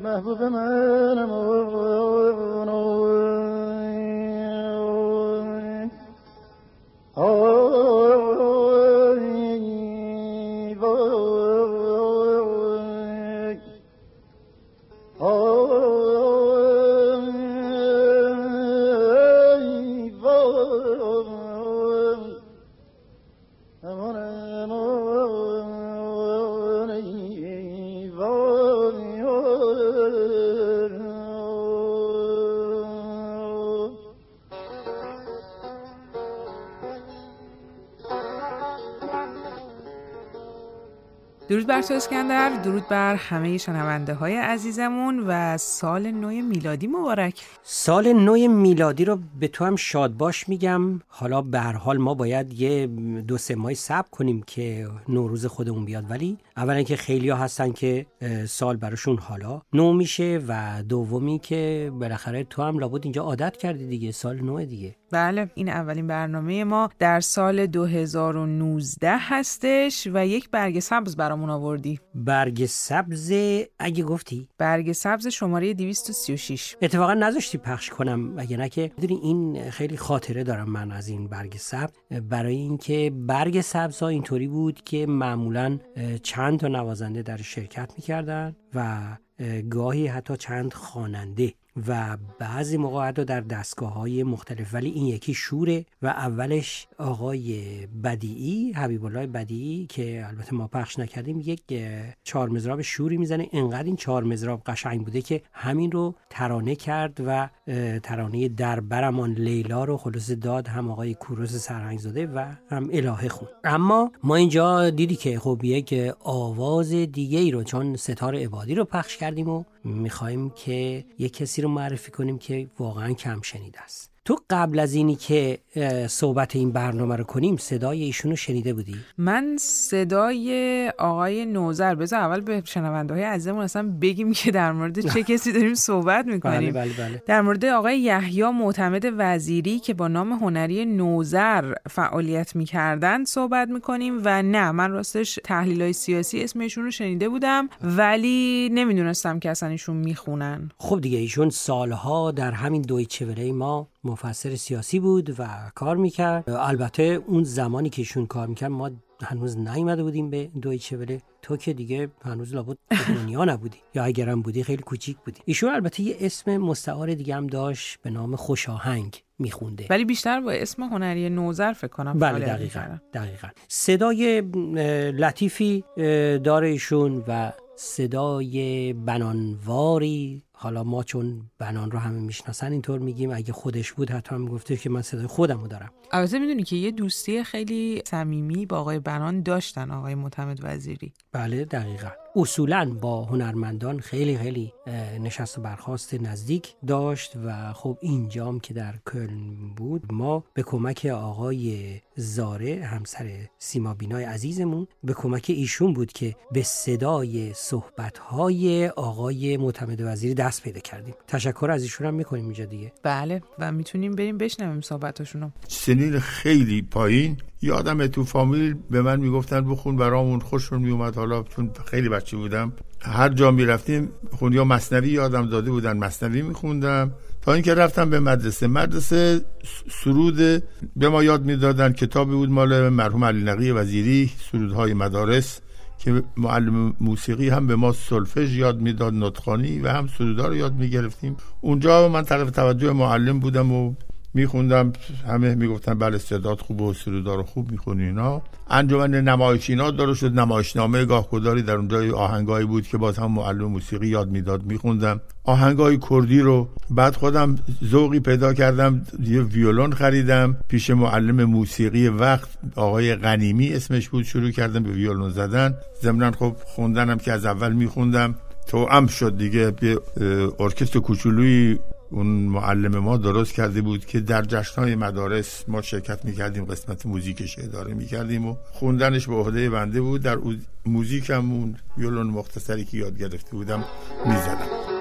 محبوب منم درود بر تو اسکندر درود بر همه شنونده های عزیزمون و سال نو میلادی مبارک. سال نو میلادی رو به تو هم شاد باش میگم. حالا به هر حال ما باید یه دو سه ماه صبر کنیم که نوروز خودمون بیاد. ولی اولا که خیلی ها هستن که سال براشون حالا نو میشه و دومی که بالاخره تو هم لابد اینجا عادت کردی دیگه سال نو دیگه. بله این اولین برنامه ما در سال 2019 هستش و یک برگ سبز برامون آوردی. برگ سبز اگه گفتی؟ برگ سبز شماره 236 اتفاقا نذاشتی پخش کنم اگه نه که این خیلی خاطره دارم من از این برگ سبز. برای اینکه برگ سبز ها اینطوری بود که معمولا چند تا نوازنده در شرکت می‌کردن و گاهی حتی چند خواننده و بعضی موقع حتی در دستگاه های مختلف ولی این یکی شوره و اولش آقای بدیعی حبیب الله بدیعی که البته ما پخش نکردیم یک چهار مزراب شوری می‌زنه. انقدر این چهار مزراب قشنگ بوده که همین رو ترانه کرد و ترانه در برمان لیلا رو خلاص داد هم آقای کوروس سرهنگزاده و هم الهه خون. اما ما اینجا دیدی که خب یک آواز دیگه ای رو چون ستار عبادی رو پخش کردیم و می‌خوایم که یک کسی رو معرفی کنیم که واقعا کم شنیده است. تو قبل از اینی که صحبت این برنامه رو کنیم صدای ایشون رو شنیده بودی؟ من صدای آقای نوزر بذار اول به شنونده های عزیزمون اصلا بگیم که در مورد چه کسی داریم صحبت می‌کنیم بله بله بله. در مورد آقای یحیی معتمد وزیری که با نام هنری نوزر فعالیت می‌کردن صحبت می‌کنیم و نه من راستش تحلیل های سیاسی اسمشون رو شنیده بودم ولی نمی‌دونستم که اصلا ایشون می‌خونن خب دیگه ایشون سالها در همین دویچه ما مفسر سیاسی بود و کار می‌کرد. البته اون زمانی که ایشون کار می‌کرد ما هنوز نیومده بودیم به دویچه وله تو که دیگه هنوز لابد دنیا نبودی. یا اگرم بودی خیلی کوچیک بودی. ایشون البته یه اسم مستعار دیگه هم داشت به نام خوشاهنگ میخونده. ولی بیشتر با اسم هنری نوزر فکر کنم بله دقیقا, دقیقا. صدای لطیفی داره ایشون و صدای بنانواری حالا ما چون بنان رو همه می‌شناسن اینطور میگیم اگه خودش بود حتی هم گفته که من صدای خودم رو دارم. البته می‌دونی که یه دوستی خیلی صمیمی با آقای بنان داشتن آقای معتمد وزیری. بله دقیقا. اصولا با هنرمندان خیلی خیلی نشست و برخواست نزدیک داشت و خب اینجام که در کلن بود ما به کمک آقای زاره همسر سیما بینای عزیزمون به کمک ایشون بود که به صدای صحبتهای آقای معتمد وزیری دست پیدا کردیم. تشکر از ایشون هم می‌کنیم اینجا دیگه. بله و می‌تونیم بریم بشنویم صحبتاشونو. سنین خیلی پایین. یادم تو فامیل به من می‌گفتن بخون برامون خوششون میومد حالا چون خیلی بچه بودم. هر جا می‌رفتیم خون یا مصنوی یادم داده بودن. مصنوی میخوندم. تا اینکه رفتم به مدرسه. مدرسه سرود به ما یاد می‌دادن کتابی بود مال مرحوم علی نقی وزیری سرودهای مدارس که معلم موسیقی هم به ما سلفژ یاد می‌داد نطخانی و هم سرودها رو یاد می‌گرفتیم. اونجا من طرف توجه معلم بودم و میخوندم همه می‌گفتن بله استعداد خوب و سرودار خوب می‌خونی اینا. انجمن نمایش اینا داره شد نمایشنامه گاه کداری در اونجا آهنگایی بود که باز هم معلم موسیقی یاد می‌داد میخوندم. آهنگای کردی رو بعد خودم ذوقی پیدا کردم یه ویولون خریدم. پیش معلم موسیقی وقت آقای غنیمی اسمش بود شروع کردم به ویولون زدن. ضمنا خب خوندنم که از اول میخوندم. تو ام شد دیگه به ارکستر کوچولوی اون معلم ما درست کرده بود که در جشنهای مدارس ما شرکت می‌کردیم قسمت موزیکش اداره می‌کردیم و خوندنش به عهده بنده بود. در موزیکم اون ویولون مختصری که یاد گرفته بودم می‌زدم.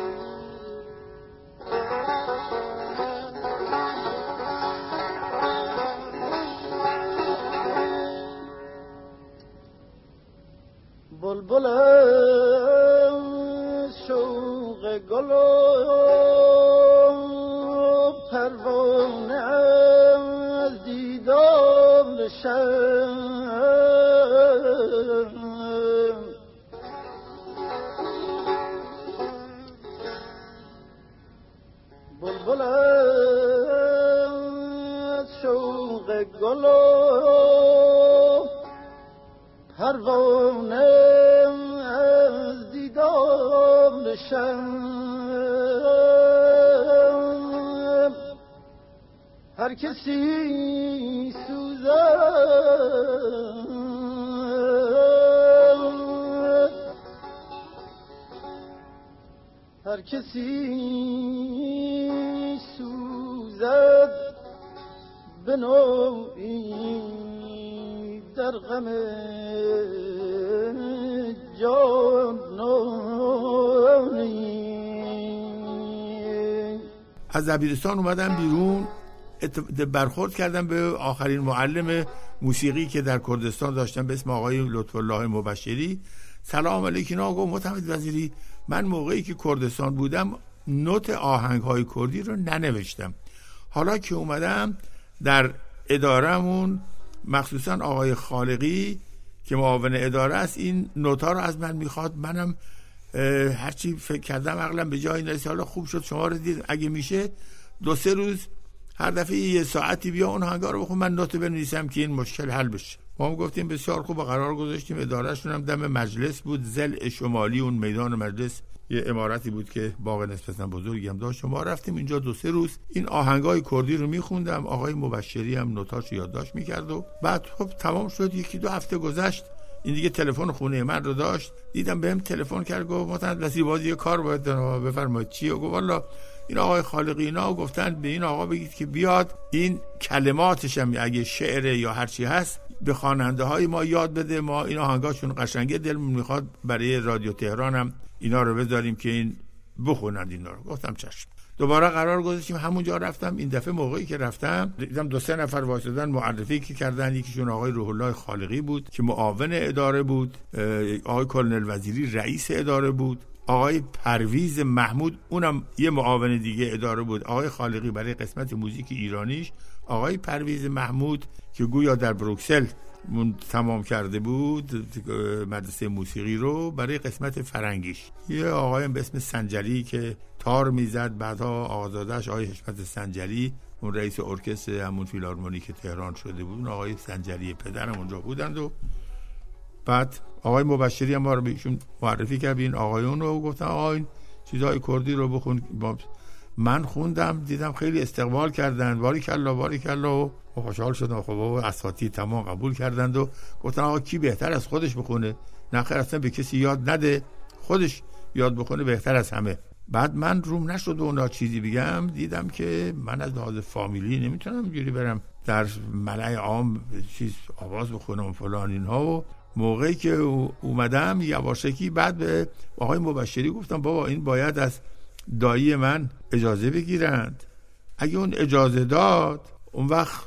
شم بلبل از شوق گل پروانه از دیدار شم هر کسی سوزد هر کسی سوزد به نوعی در غم جانانی از دبیرستان اومدم بیرون. برخورد کردم به آخرین معلم موسیقی که در کردستان داشتم به اسم آقای لطف الله مبشری. سلام علیکم. آقا متمد وزیری من موقعی که کردستان بودم نوت آهنگ های کردی رو ننوشتم. حالا که اومدم در ادارهمون مخصوصا آقای خالقی که معاون اداره است این نوتا رو از من می‌خواد. منم هرچی فکر کردم عقلم به جای نرسید حالا خوب شد شما رو دید. اگه میشه دو سه روز هر دفعه یه ساعتی بیا اون هنگار رو بخون من نوت بنویسم که این مشکل حل بشه. ما هم گفتیم بسیار خوب قرار گذاشتیم. ادارهشون هم دم مجلس بود. زل شمالی اون میدان مجلس یه امارتی بود که باغ نسبتا بزرگی هم داشت. ما رفتیم اینجا دو سه روز. این آهنگای کردی رو میخوندم. آقای مبشری هم نوتاش یادداشت می‌کرد و بعد خب تمام شد. یکی دو هفته گذشت. این دیگه تلفن خونه من رو داشت. دیدم بهم تلفن کرد گفت مثلا وسی بازی کار باید بفرمایید. چی؟ گفت والا این آقای خالقی اینا گفتن به این آقا بگید که بیاد. این کلماتش هم اگه شعر یا هرچی هست به خواننده های ما یاد بده. ما این آهنگاشون قشنگه دلمون می‌خواد برای رادیو تهران هم اینا رو بذاریم که این بخونند اینا رو. گفتم چشم. دوباره قرار گذاشتیم. همونجا رفتم. این دفعه موقعی که رفتم دیدم دو سه نفر واسدن معرفی که کردن. یکیشون آقای روح الله خالقی بود که معاون اداره بود. آقای کلنل وزیری رئیس اداره بود. آقای پرویز محمود اونم یه معاون دیگه اداره بود. آقای خالقی برای قسمت موزیک ایرانیش. آقای پرویز محمود که گویا در بروکسل تمام کرده بود مدرسه موسیقی رو برای قسمت فرنگیش. یه آقای به اسم سنجری که تار می‌زد بعدها آقازادش آقای حشمت سنجری اون رئیس ارکستر همون فیلارمونیک تهران شده بود. اون آقای سنجری پدرم اونجا بودند و بعد آقای مبشری هم ما رو بهشون معرفی کرد. این آقایون رو گفتن آقا این چیزای کردی رو بخون. من خوندم دیدم خیلی استقبال کردن. باری کلا باری کلا و خوشحال شدم. خب بابا اساتی تمام قبول کردند و گفتن آقا کی بهتر از خودش بخونه؟ نخیر اصلا به کسی یاد نده. خودش یاد بخونه بهتر از همه. بعد من روم نشد و اونا چیزی بگم. دیدم که من از لحاظ فامیلی نمی‌تونم اینجوری برم در ملع عام چیز آواز بخونم فلان اینها و موقعی که اومدم یواشکی بعد به آقای مبشری گفتم بابا این باید از دایی من اجازه بگیرند. اگه اون اجازه داد اون وقت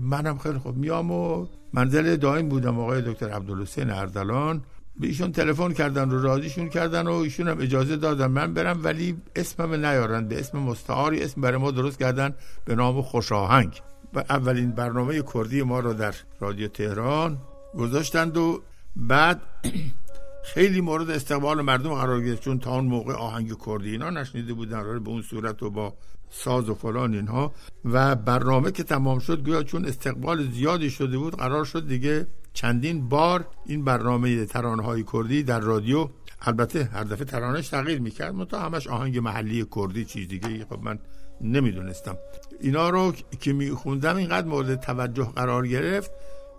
منم خیلی خوب میام و منزل دایم بودم آقای دکتر عبدالحسین اردلان. به ایشون تلفن کردن رو راضیشون کردن و ایشون هم اجازه دادن من برم ولی اسمم نیارن. به اسم مستعاری اسم برای ما درست کردن به نام خوشاهنگ و اولین برنامه کردی ما رو در رادیو تهران گذاشتند و بعد خیلی مورد استقبال مردم قرار گرفت چون تا اون موقع آهنگ کردی اینا نشنیده بودن به اون صورت و با ساز و فلان اینها. و برنامه که تمام شد گویا چون استقبال زیادی شده بود قرار شد دیگه چندین بار این برنامه ترانه های کردی در رادیو البته هر دفعه ترانش تغییر می‌کرد منتها همش آهنگ محلی کردی چیز دیگه خب من نمی‌دونستم. اینا رو که میخوندم اینقدر مورد توجه قرار گرفت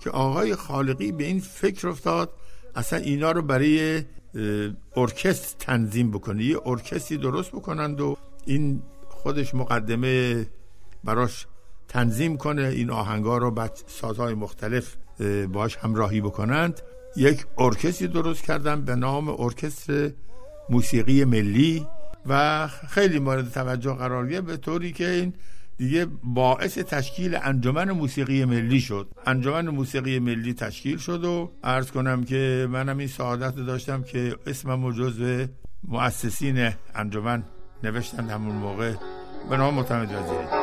که آقای خالقی به این فکر افتاد اصلا اینا رو برای ارکست تنظیم بکنه. یه ارکستی درست بکنند و این خودش مقدمه براش تنظیم کنه. این آهنگا رو بعد سازهای مختلف باش همراهی بکنند. یک ارکستری درست کردن به نام ارکستر موسیقی ملی و خیلی مورد توجه قرار گرفت به طوری که این دیگه باعث تشکیل انجمن موسیقی ملی شد. انجمن موسیقی ملی تشکیل شد و عرض کنم که منم این سعادت داشتم که اسمم جزو مؤسسین انجمن نوشتن همون موقع. به نام معتمد وزیری.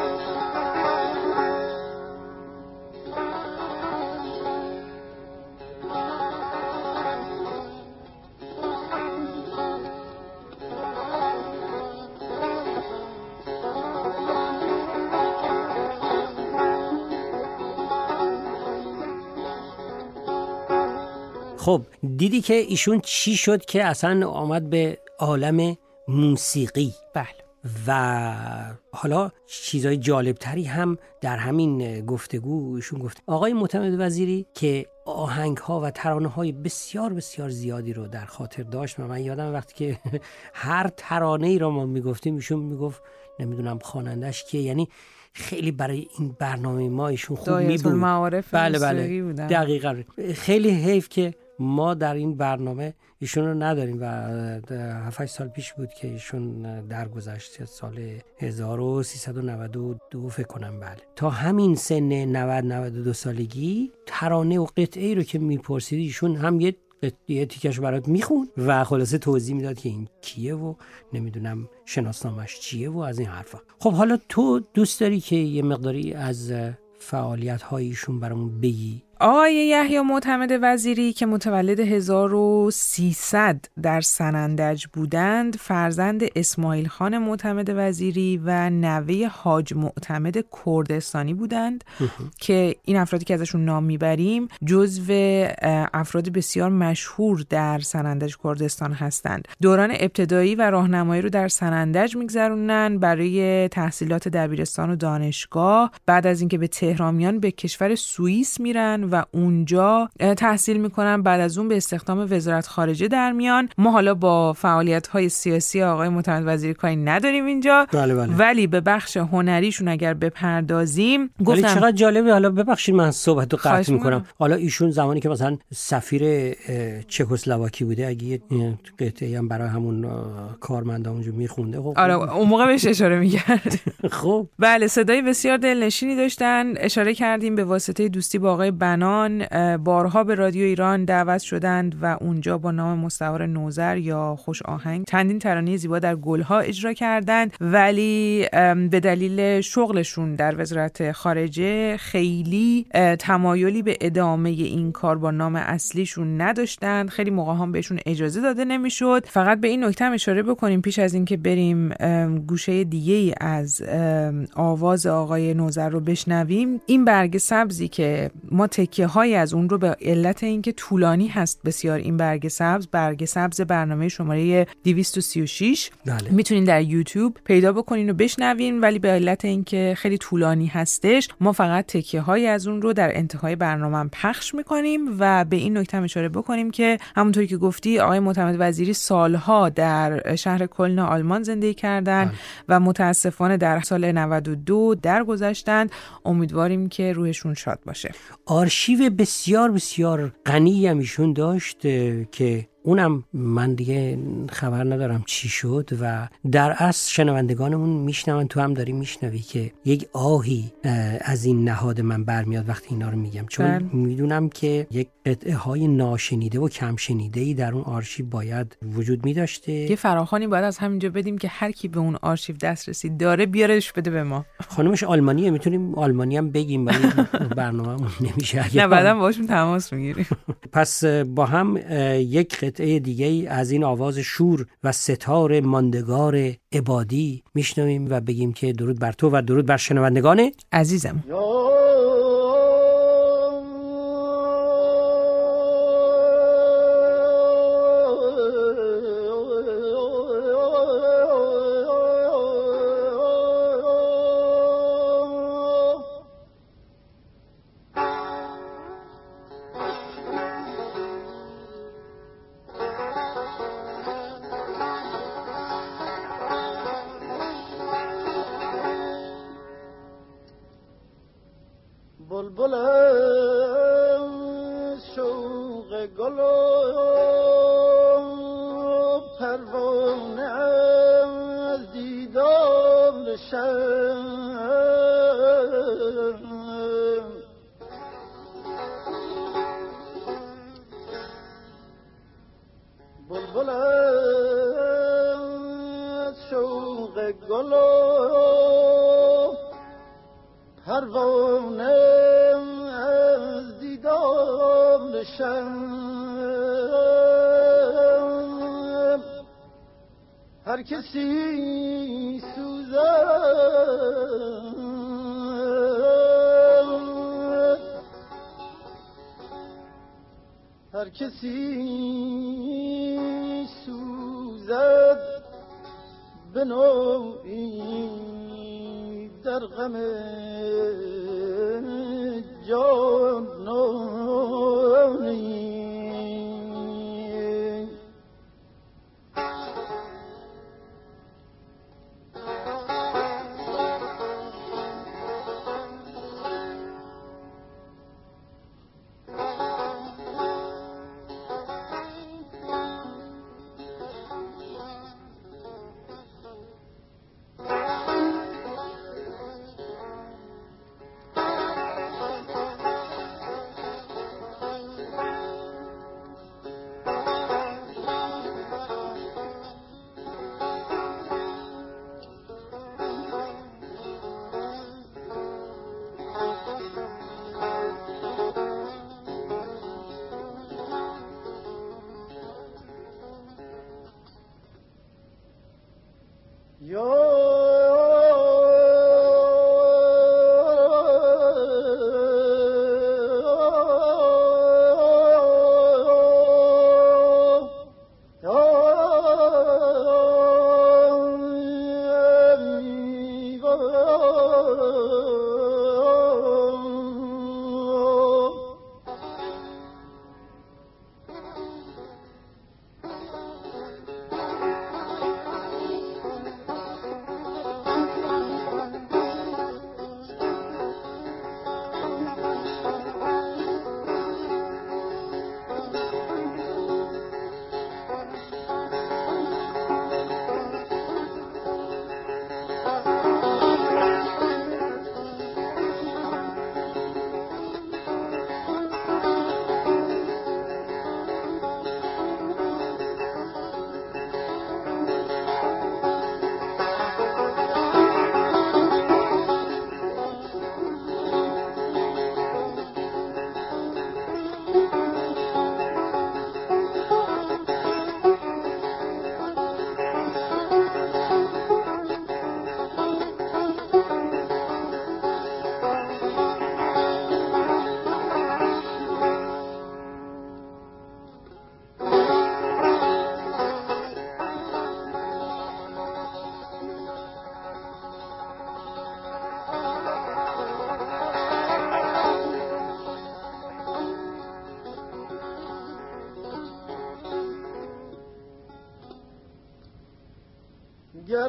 خب دیدی که ایشون چی شد که اصلا آمد به عالم موسیقی؟ بله. و حالا چیزای جالبتری هم در همین گفتگو ایشون گفت. آقای معتمد وزیری که آهنگ ها و ترانه های بسیار بسیار زیادی رو در خاطر داشت و من یادم وقتی که هر ترانه ای رو ما می‌گفتیم ایشون می‌گفت نمی‌دونم خوانندش کیه. یعنی خیلی برای این برنامه ما ایشون خوب می بود بله بله. دقیقا. خیلی حیف که ما در این برنامه ایشون رو نداریم و 7 سال پیش بود که ایشون درگذشت سال 1392 فکر کنم بله. تا همین سن 90 92 سالگی ترانه و قطعه ای رو که می‌پرسید ایشون هم یه یه تیکش برات میخون و خلاصه توضیح می‌داد که این کیه و نمی‌دونم شناسنامش چیه و از این حرفا. خب حالا تو دوست داری که یه مقداری از فعالیت هایشون برامون بگی؟ آقای یحیی معتمد وزیری که متولد 1300 در سنندج بودند فرزند اسماعیل خان معتمد وزیری و نوه حاج معتمد کردستانی بودند که این افرادی که ازشون نام می‌بریم جزو افراد بسیار مشهور در سنندج کردستان هستند. دوران ابتدایی و راهنمایی رو در سنندج میگذرونن برای تحصیلات دبیرستان و دانشگاه. بعد از اینکه به تهرامیان به کشور سوئیس میرن و اونجا تحصیل می‌کنن بعد از اون به استخدام وزارت خارجه در میان. ما حالا با فعالیت های سیاسی آقای متمد وزیر کاری نداریم اینجا. بله بله. ولی به بخش هنریشون اگر بپردازیم گفتم چقدر جالبه. حالا ببخشید من صحبت رو قطع می‌کنم. حالا ایشون زمانی که مثلا سفیر چکسلواکی بوده اگه یه قطعه هم برای همون کارمندا اونجا میخونده خب آره اون موقع بهش اشاره می‌کرد. خب. بله صدای بسیار دلنشینی داشتن. اشاره کردیم به واسطه دوستی با آقای بنان بارها به رادیو ایران دعوت شدند و اونجا با نام مستعار نوزر یا خوش آهنگ چندین ترانه زیبا در گلها اجرا کردند. ولی به دلیل شغلشون در وزارت خارجه خیلی تمایلی به ادامه این کار با نام اصلیشون نداشتند. خیلی موقع هم بهشون اجازه داده نمی‌شد. فقط به این نکته هم اشاره بکنیم پیش از اینکه بریم گوشه دیگه ای از آواز آقای نوزر رو بشنویم. این برگ سبزی که ما تکه های از اون رو به علت اینکه طولانی هست بسیار این برگ سبز برگ سبز برنامه شماره 236 بله. می‌تونین در یوتیوب پیدا بکنین و بشنوین ولی به علت اینکه خیلی طولانی هستش ما فقط تکیه های از اون رو در انتهای برنامه پخش می‌کنیم و به این نکته هم اشاره بکنیم که همونطوری که گفتی آقای معتمد وزیری سالها در شهر کلن آلمان زندگی کردن و متاسفانه در سال 92 درگذشتند. امیدواریم که روحشون شاد باشه. آرشیو بسیار بسیار غنی هم ایشون داشت که اونم من دیگه خبر ندارم چی شد و در اصل شنوندگانمون میشنون تو هم داری میشنوی که یک آهی از این نهاد من برمیاد وقتی اینا رو میگم. چون بله. می‌دونم که یک قطعه های ناشنیده و کم شنیده ای در اون آرشیو باید وجود میداشته. یه فراخانی باید از همینجا بدیم که هر کی به اون آرشیو دسترسی داره بیارش بده به ما. خانمش آلمانیه می‌تونیم آلمانی هم بگیم ولی برنامه نمیشه. نه بعدم باشون تماس می‌گیریم. پس با هم یک قطعه دیگه از این آواز شور و ستار ماندگار عبادی میشنویم و بگیم که درود بر تو و درود بر شنوندگان عزیزم. هر کسی سوزد به نوعی در غم جانانی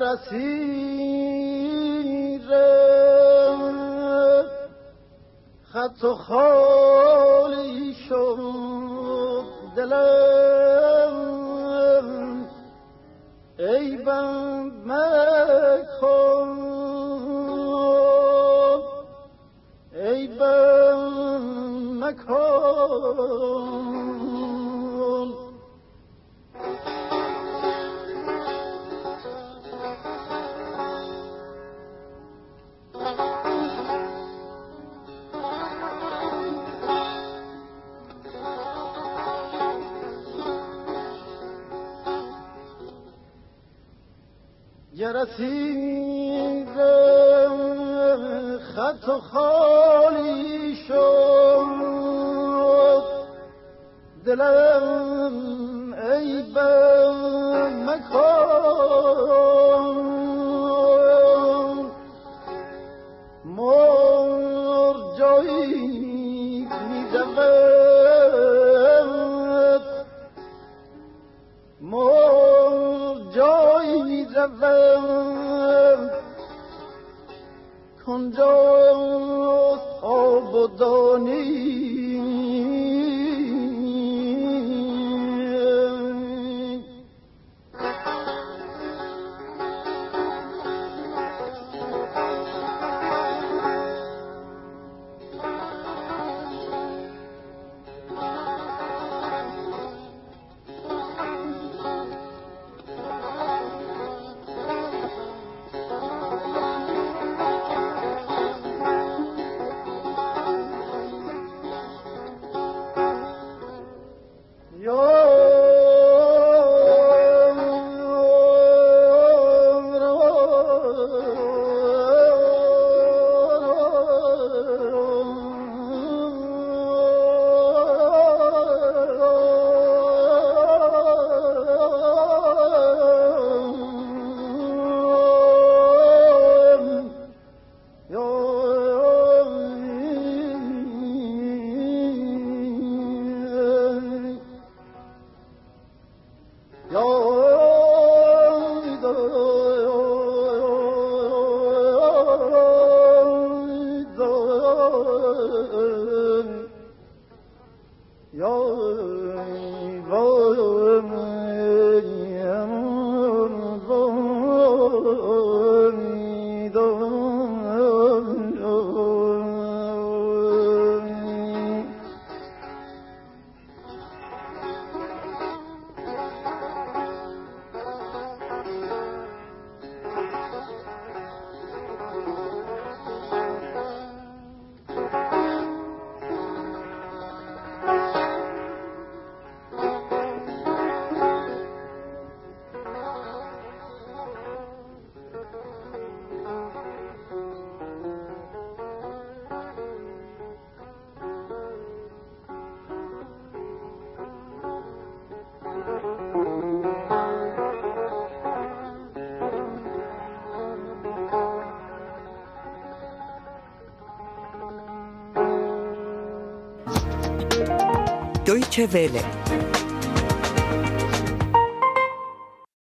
اسیر خط و خالی شد دلم. ای بم مکن. ای بم مکن. رسید خط و خالی شد. دلم ای بم مکن رود کنجاست آب و առջևել է։